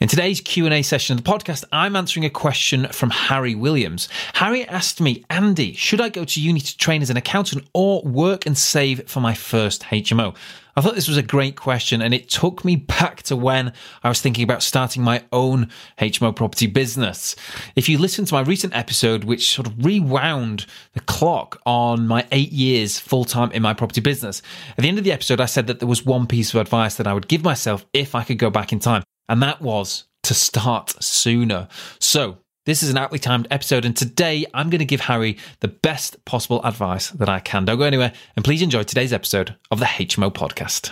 In today's Q&A session of the podcast, I'm answering a question from Harri Williams. Harri asked me, Andy, should I go to uni to train as an accountant or work and save for my first HMO? I thought this was a great question and it took me back to when I was thinking about starting my own HMO property business. If you listen to my recent episode, which sort of rewound the clock on my eight years full time in my property business, at the end of the episode, I said that there was one piece of advice that I would give myself if I could go back in time, and that was to start sooner. So, this is an aptly timed episode, and today I'm going to give Harri the best possible advice that I can. Don't go anywhere, and please enjoy today's episode of the HMO podcast.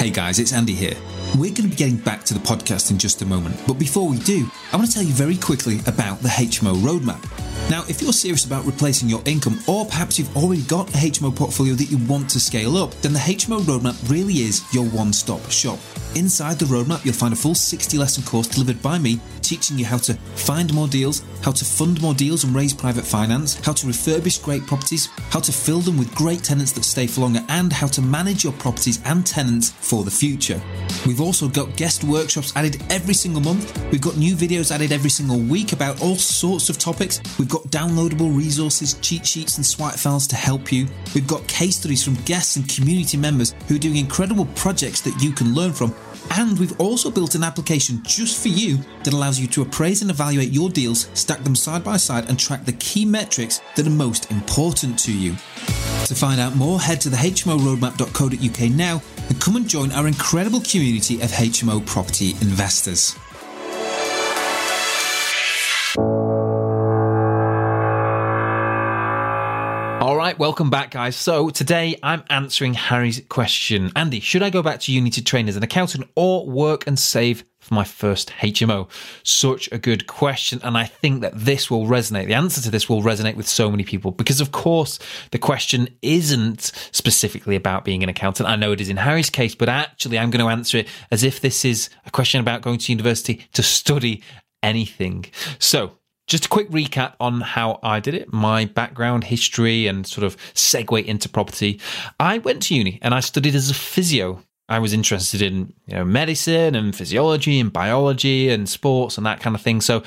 Hey guys, it's Andy here. We're going to be getting back to the podcast in just a moment, but before we do, I want to tell you very quickly about the HMO roadmap. Now, if you're serious about replacing your income, or perhaps you've already got a HMO portfolio that you want to scale up, then the HMO Roadmap really is your one stop shop. Inside the roadmap, you'll find a full 60 lesson course delivered by me, teaching you how to find more deals, how to fund more deals and raise private finance, how to refurbish great properties, how to fill them with great tenants that stay for longer, and how to manage your properties and tenants for the future. We've also got guest workshops added every single month. We've got new videos added every single week about all sorts of topics. We've got downloadable resources, cheat sheets, and swipe files to help you. We've got case studies from guests and community members who are doing incredible projects that you can learn from. And we've also built an application just for you that allows you to appraise and evaluate your deals, stack them side by side, and track the key metrics that are most important to you. To find out more, head to the hmoroadmap.co.uk now and come and join our incredible community of HMO property investors. Welcome back, guys. So today I'm answering Harri's question. Andy, should I go back to uni to train as an accountant or work and save for my first HMO? Such a good question. And I think that this will resonate. The answer to this will resonate with so many people because, of course, the question isn't specifically about being an accountant. I know it is in Harri's case, but actually, I'm going to answer it as if this is a question about going to university to study anything. So, just a quick recap on how I did it, my background, history, and sort of segue into property. I went to uni and I studied as a physio. I was interested in you know medicine and physiology and biology and sports and that kind of thing. So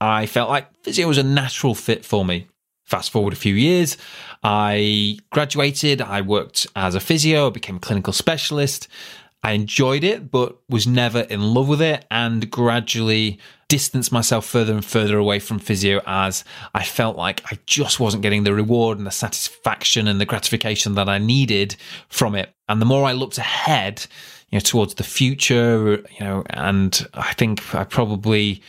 I felt like physio was a natural fit for me. Fast forward a few years, I graduated, I worked as a physio, became a clinical specialist. I enjoyed it, but was never in love with it, and gradually distanced myself further and further away from physio as I felt like I just wasn't getting the reward and the satisfaction and the gratification that I needed from it. And the more I looked ahead, you know, towards the future, you know, and I think I probably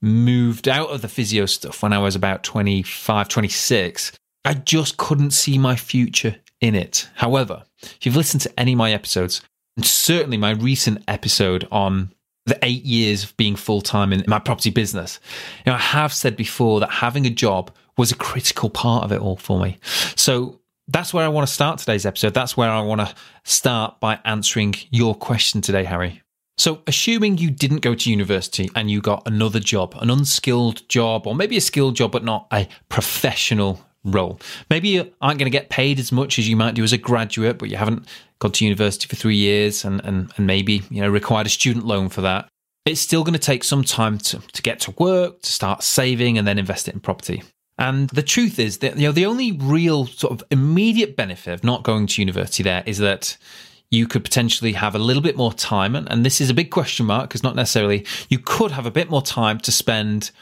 moved out of the physio stuff when I was about 25, 26. I just couldn't see my future in it. However, if you've listened to any of my episodes, and certainly my recent episode on the eight years of being full time in my property business, you know, I have said before that having a job was a critical part of it all for me. So that's where I want to start today's episode. That's where I want to start by answering your question today, Harri. So, assuming you didn't go to university and you got another job, an unskilled job, or maybe a skilled job, but not a professional role. Maybe you aren't going to get paid as much as you might do as a graduate, but you haven't gone to university for three years and, and, and maybe you know required a student loan for that. It's still going to take some time to, to get to work, to start saving, and then invest it in property. And the truth is that you know the only real sort of immediate benefit of not going to university there is that you could potentially have a little bit more time, and, and this is a big question mark because not necessarily you could have a bit more time to spend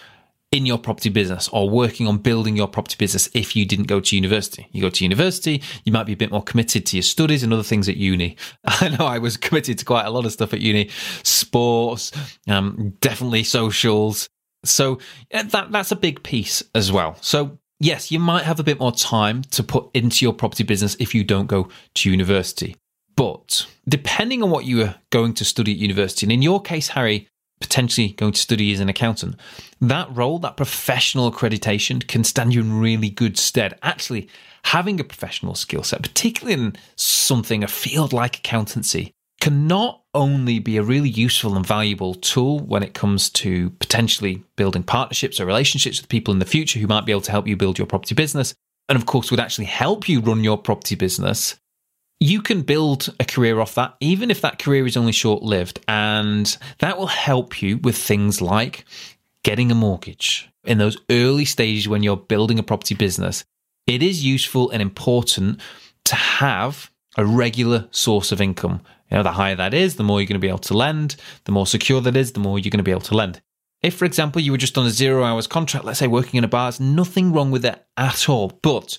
in your property business or working on building your property business if you didn't go to university. You go to university, you might be a bit more committed to your studies and other things at uni. I know I was committed to quite a lot of stuff at uni, sports, um, definitely socials. So that that's a big piece as well. So yes, you might have a bit more time to put into your property business if you don't go to university. But depending on what you are going to study at university, and in your case, Harri, potentially going to study as an accountant, that role, that professional accreditation can stand you in really good stead. Actually, having a professional skill set, particularly in something, a field like accountancy, can not only be a really useful and valuable tool when it comes to potentially building partnerships or relationships with people in the future who might be able to help you build your property business, and of course would actually help you run your property business, you can build a career off that, even if that career is only short lived. And that will help you with things like getting a mortgage. In those early stages when you're building a property business, it is useful and important to have a regular source of income. You know, the higher that is, the more you're going to be able to lend. The more secure that is, the more you're going to be able to lend. If, for example, you were just on a zero hours contract, let's say working in a bar, there's nothing wrong with it at all. But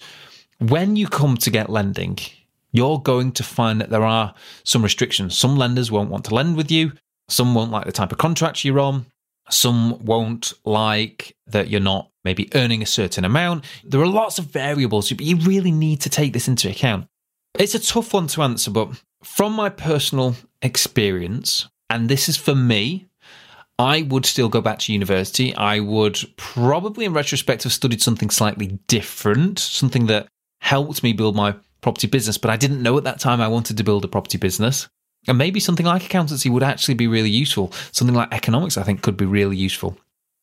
when you come to get lending, you're going to find that there are some restrictions. Some lenders won't want to lend with you. Some won't like the type of contract you're on. Some won't like that you're not maybe earning a certain amount. There are lots of variables, but you really need to take this into account. It's a tough one to answer, but from my personal experience, and this is for me, I would still go back to university. I would probably, in retrospect, have studied something slightly different, something that helped me build my property business, but I didn't know at that time I wanted to build a property business. And maybe something like accountancy would actually be really useful. Something like economics, I think, could be really useful.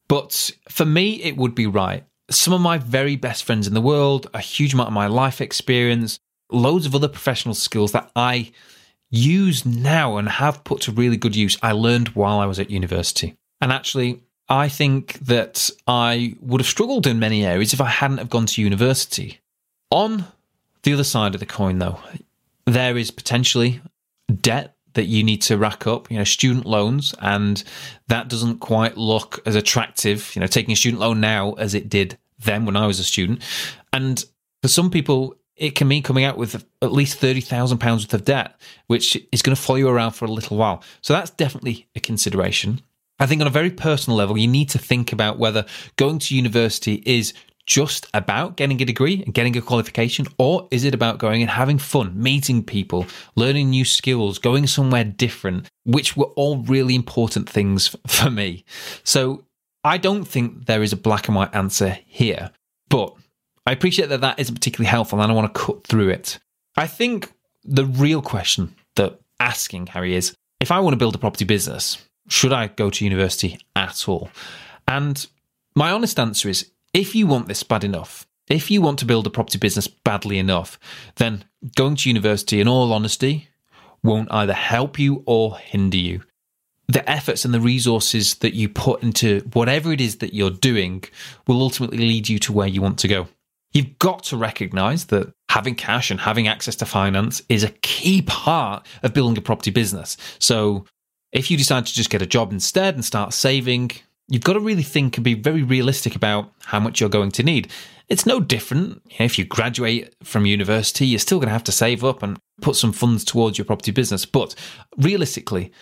But for me, it would be right. Some of my very best friends in the world, a huge amount of my life experience, loads of other professional skills that I use now and have put to really good use, I learned while I was at university. And actually, I think that I would have struggled in many areas if I hadn't have gone to university. On the other side of the coin, though, there is potentially debt that you need to rack up, you know, student loans, and that doesn't quite look as attractive, you know, taking a student loan now as it did then when I was a student. And for some people, it can mean coming out with at least £30,000 worth of debt, which is going to follow you around for a little while. So that's definitely a consideration. I think on a very personal level, you need to think about whether going to university is just about getting a degree and getting a qualification, or is it about going and having fun, meeting people, learning new skills, going somewhere different, which were all really important things for me. So I don't think there is a black and white answer here, but I appreciate that that isn't particularly helpful and I don't want to cut through it. I think the real question that asking, Harri, is if I want to build a property business, should I go to university at all? And my honest answer is if you want this bad enough, if you want to build a property business badly enough, then going to university, in all honesty, won't either help you or hinder you. The efforts and the resources that you put into whatever it is that you're doing will ultimately lead you to where you want to go. You've got to recognize that having cash and having access to finance is a key part of building a property business. So if you decide to just get a job instead and start saving, you've got to really think and be very realistic about how much you're going to need. It's no different. if you graduate from university, you're still going to have to save up and put some funds towards your property business. But realistically,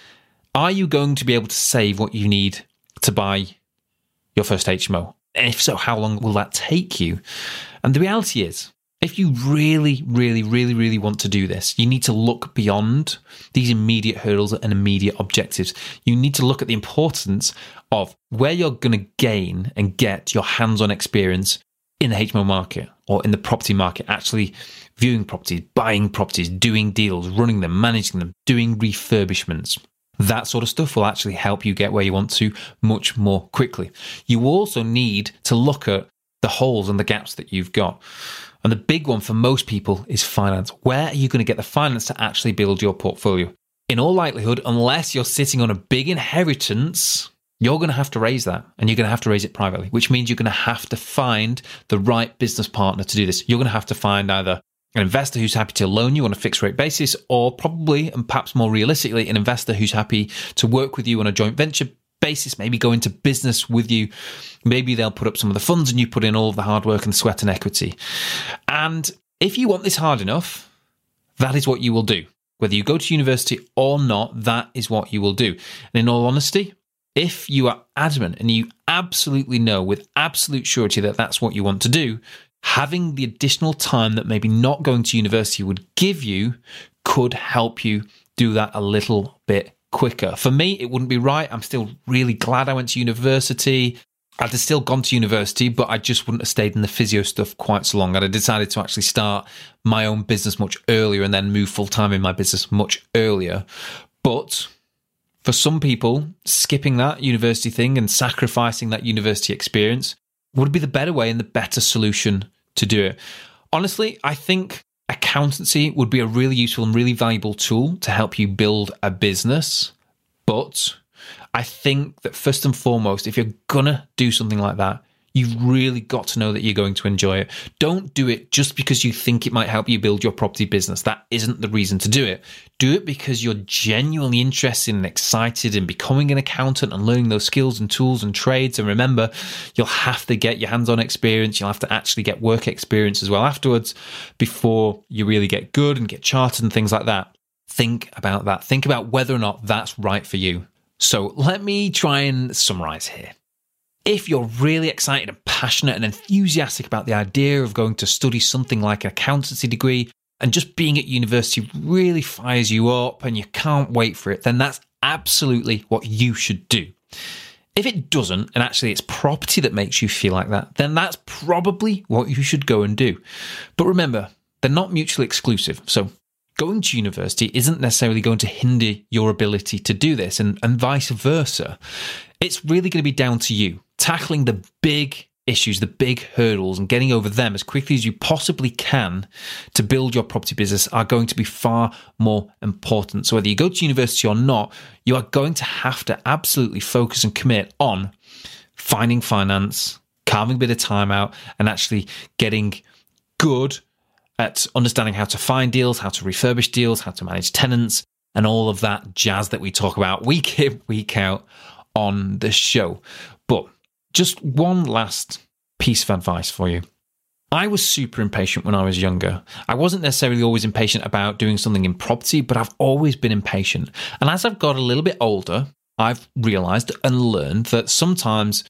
are you going to be able to save what you need to buy your first HMO? And if so, how long will that take you? And the reality is, if you really, really, really, really want to do this, you need to look beyond these immediate hurdles and immediate objectives. You need to look at the importance of where you're going to gain and get your hands on experience in the HMO market or in the property market, actually viewing properties, buying properties, doing deals, running them, managing them, doing refurbishments. That sort of stuff will actually help you get where you want to much more quickly. You also need to look at the holes and the gaps that you've got. And the big one for most people is finance. Where are you going to get the finance to actually build your portfolio? In all likelihood, unless you're sitting on a big inheritance, you're going to have to raise that and you're going to have to raise it privately, which means you're going to have to find the right business partner to do this. You're going to have to find either an investor who's happy to loan you on a fixed rate basis, or probably and perhaps more realistically, an investor who's happy to work with you on a joint venture basis, maybe go into business with you. Maybe they'll put up some of the funds and you put in all the hard work and sweat and equity. And if you want this hard enough, that is what you will do. Whether you go to university or not, that is what you will do. And in all honesty, if you are adamant and you absolutely know with absolute surety that that's what you want to do, having the additional time that maybe not going to university would give you could help you do that a little bit quicker. For me, it wouldn't be right. I'm still really glad I went to university. I'd have still gone to university, but I just wouldn't have stayed in the physio stuff quite so long. And I'd have decided to actually start my own business much earlier and then move full time in my business much earlier. But for some people, skipping that university thing and sacrificing that university experience would be the better way and the better solution to do it. Honestly, I think accountancy would be a really useful and really valuable tool to help you build a business. But I think that first and foremost, if you're gonna do something like that, you've really got to know that you're going to enjoy it. Don't do it just because you think it might help you build your property business. That isn't the reason to do it. Do it because you're genuinely interested and excited in becoming an accountant and learning those skills and tools and trades. And remember, you'll have to get your hands on experience. You'll have to actually get work experience as well afterwards before you really get good and get chartered and things like that. Think about that. Think about whether or not that's right for you. So let me try and summarize here if you're really excited and passionate and enthusiastic about the idea of going to study something like an accountancy degree and just being at university really fires you up and you can't wait for it, then that's absolutely what you should do. If it doesn't, and actually it's property that makes you feel like that, then that's probably what you should go and do. But remember, they're not mutually exclusive. So going to university isn't necessarily going to hinder your ability to do this, and, and vice versa. It's really going to be down to you tackling the big issues, the big hurdles, and getting over them as quickly as you possibly can to build your property business are going to be far more important. So, whether you go to university or not, you are going to have to absolutely focus and commit on finding finance, carving a bit of time out, and actually getting good at understanding how to find deals, how to refurbish deals, how to manage tenants, and all of that jazz that we talk about week in, week out on the show. Just one last piece of advice for you. I was super impatient when I was younger. I wasn't necessarily always impatient about doing something in property, but I've always been impatient. And as I've got a little bit older, I've realized and learned that sometimes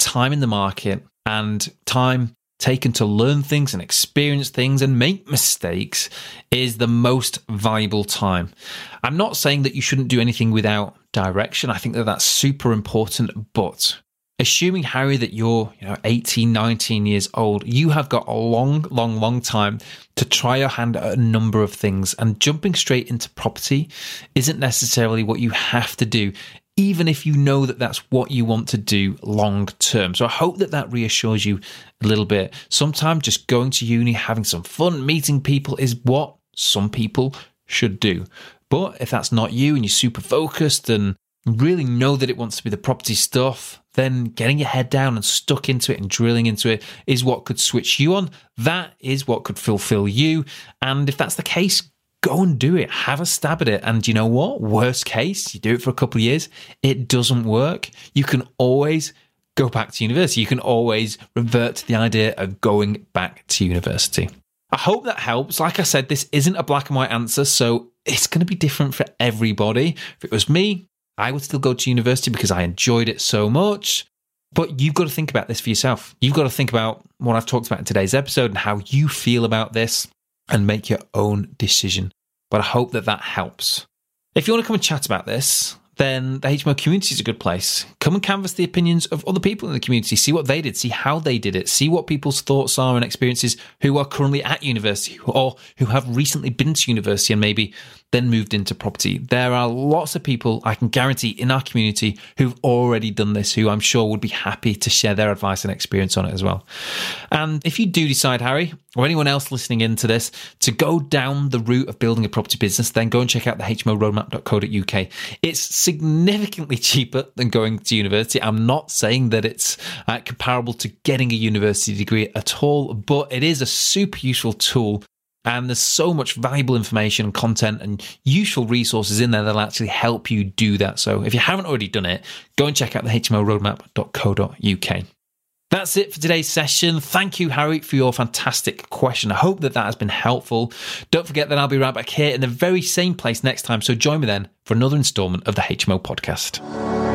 time in the market and time taken to learn things and experience things and make mistakes is the most valuable time. I'm not saying that you shouldn't do anything without direction. I think that that's super important, but assuming Harri that you're you know 18 19 years old you have got a long long long time to try your hand at a number of things. And jumping straight into property isn't necessarily what you have to do even if you know that that's what you want to do long term. So i hope that that reassures you a little bit. Sometimes just going to uni having some fun meeting people is what some people should do. But if that's not you and you're super focused and really know that it wants to be the property stuff, then getting your head down and stuck into it and drilling into it is what could switch you on. That is what could fulfill you. And if that's the case, go and do it. Have a stab at it. And you know what? Worst case, you do it for a couple of years, it doesn't work. You can always go back to university. You can always revert to the idea of going back to university. I hope that helps. Like I said, this isn't a black and white answer, so it's going to be different for everybody. If it was me, I would still go to university because I enjoyed it so much. But you've got to think about this for yourself. You've got to think about what I've talked about in today's episode and how you feel about this and make your own decision. But I hope that that helps. If you want to come and chat about this, then the HMO community is a good place. Come and canvass the opinions of other people in the community, see what they did, see how they did it, see what people's thoughts are and experiences who are currently at university or who have recently been to university and maybe then moved into property. There are lots of people I can guarantee in our community who've already done this, who I'm sure would be happy to share their advice and experience on it as well. And if you do decide, Harri, or anyone else listening into this, to go down the route of building a property business, then go and check out the hmoroadmap.co.uk. It's significantly cheaper than going to university. I'm not saying that it's uh, comparable to getting a university degree at all, but it is a super useful tool and there's so much valuable information and content and useful resources in there that'll actually help you do that. So if you haven't already done it, go and check out the hmoroadmap.co.uk. That's it for today's session. Thank you, Harri, for your fantastic question. I hope that that has been helpful. Don't forget that I'll be right back here in the very same place next time. So join me then for another installment of the HMO podcast.